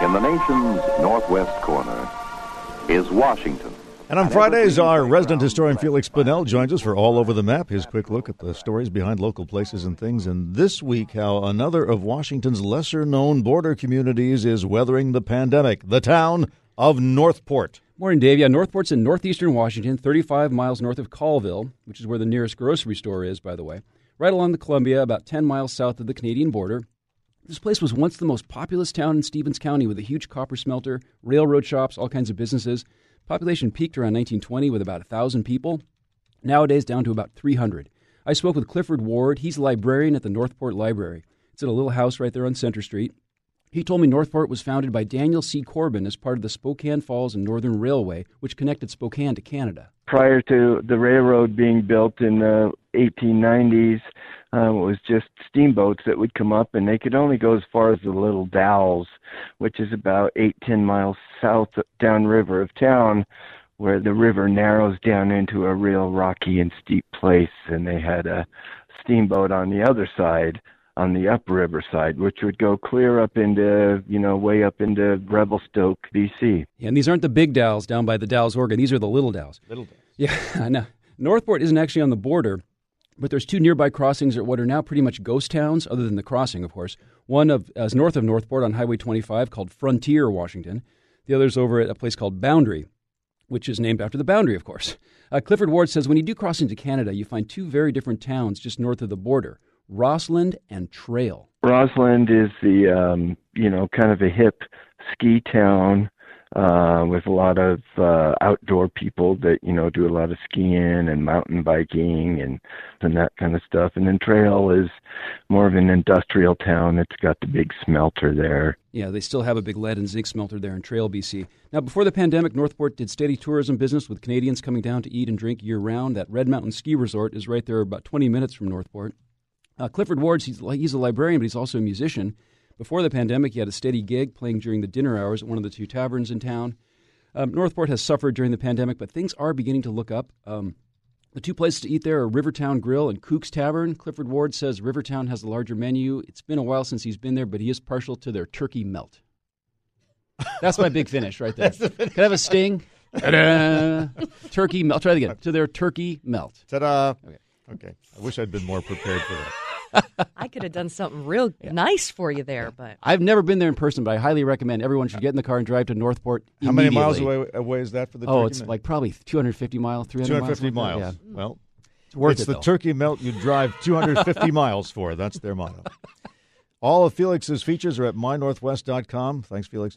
In the nation's northwest corner is Washington. And on Fridays, our resident historian Feliks Banel joins us for All Over the Map, his quick look at the stories behind local places and things. And this week, how another of Washington's lesser known border communities is weathering the pandemic the town of Northport. Morning, Dave. Yeah, Northport's in northeastern Washington, 35 miles north of Colville, which is where the nearest grocery store is, by the way. Right along the Columbia, about 10 miles south of the Canadian border. This place was once the most populous town in Stevens County with a huge copper smelter, railroad shops, all kinds of businesses. Population peaked around 1920 with about 1,000 people. Nowadays, down to about 300. I spoke with Clifford Ward. He's a librarian at the Northport Library. It's in a little house right there on Center Street. He told me Northport was founded by Daniel C. Corbin as part of the Spokane Falls and Northern Railway, which connected Spokane to Canada. Prior to the railroad being built in the 1890s, uh, it was just steamboats that would come up, and they could only go as far as the Little Dalles, which is about eight, ten miles south downriver of town, where the river narrows down into a real rocky and steep place, and they had a steamboat on the other side on the upriver side, which would go clear up into, you know, way up into Revelstoke, BC. Yeah, and these aren't the big Dalles down by the Dalles, Oregon. These are the little Dalles. Little Dalles. Yeah, I know. Northport isn't actually on the border, but there's two nearby crossings at what are now pretty much ghost towns, other than the crossing, of course. One of uh, is north of Northport on Highway 25 called Frontier, Washington. The other's over at a place called Boundary, which is named after the boundary, of course. Uh, Clifford Ward says when you do cross into Canada, you find two very different towns just north of the border. Rossland and Trail. Rossland is the um, you know kind of a hip ski town uh, with a lot of uh, outdoor people that you know do a lot of skiing and mountain biking and and that kind of stuff. And then Trail is more of an industrial town. It's got the big smelter there. Yeah, they still have a big lead and zinc smelter there in Trail, BC. Now, before the pandemic, Northport did steady tourism business with Canadians coming down to eat and drink year round. That Red Mountain Ski Resort is right there, about 20 minutes from Northport. Uh, Clifford Ward, he's, he's a librarian, but he's also a musician. Before the pandemic, he had a steady gig playing during the dinner hours at one of the two taverns in town. Um, Northport has suffered during the pandemic, but things are beginning to look up. Um, the two places to eat there are Rivertown Grill and Cook's Tavern. Clifford Ward says Rivertown has a larger menu. It's been a while since he's been there, but he is partial to their turkey melt. That's my big finish right there. the Can I have a sting? turkey melt. Try it again. To their turkey melt. Ta-da! Okay. Okay. I wish I'd been more prepared for that. I could have done something real yeah. nice for you there, but I've never been there in person, but I highly recommend everyone should get in the car and drive to Northport. How many miles away, away is that for the? Oh, it's like probably 250 miles, 300 250 miles. miles. Yeah. Well, it's worth it's it. the though. turkey melt you drive 250 miles for. That's their motto. All of Feliks's features are at mynorthwest.com. Thanks, Felix.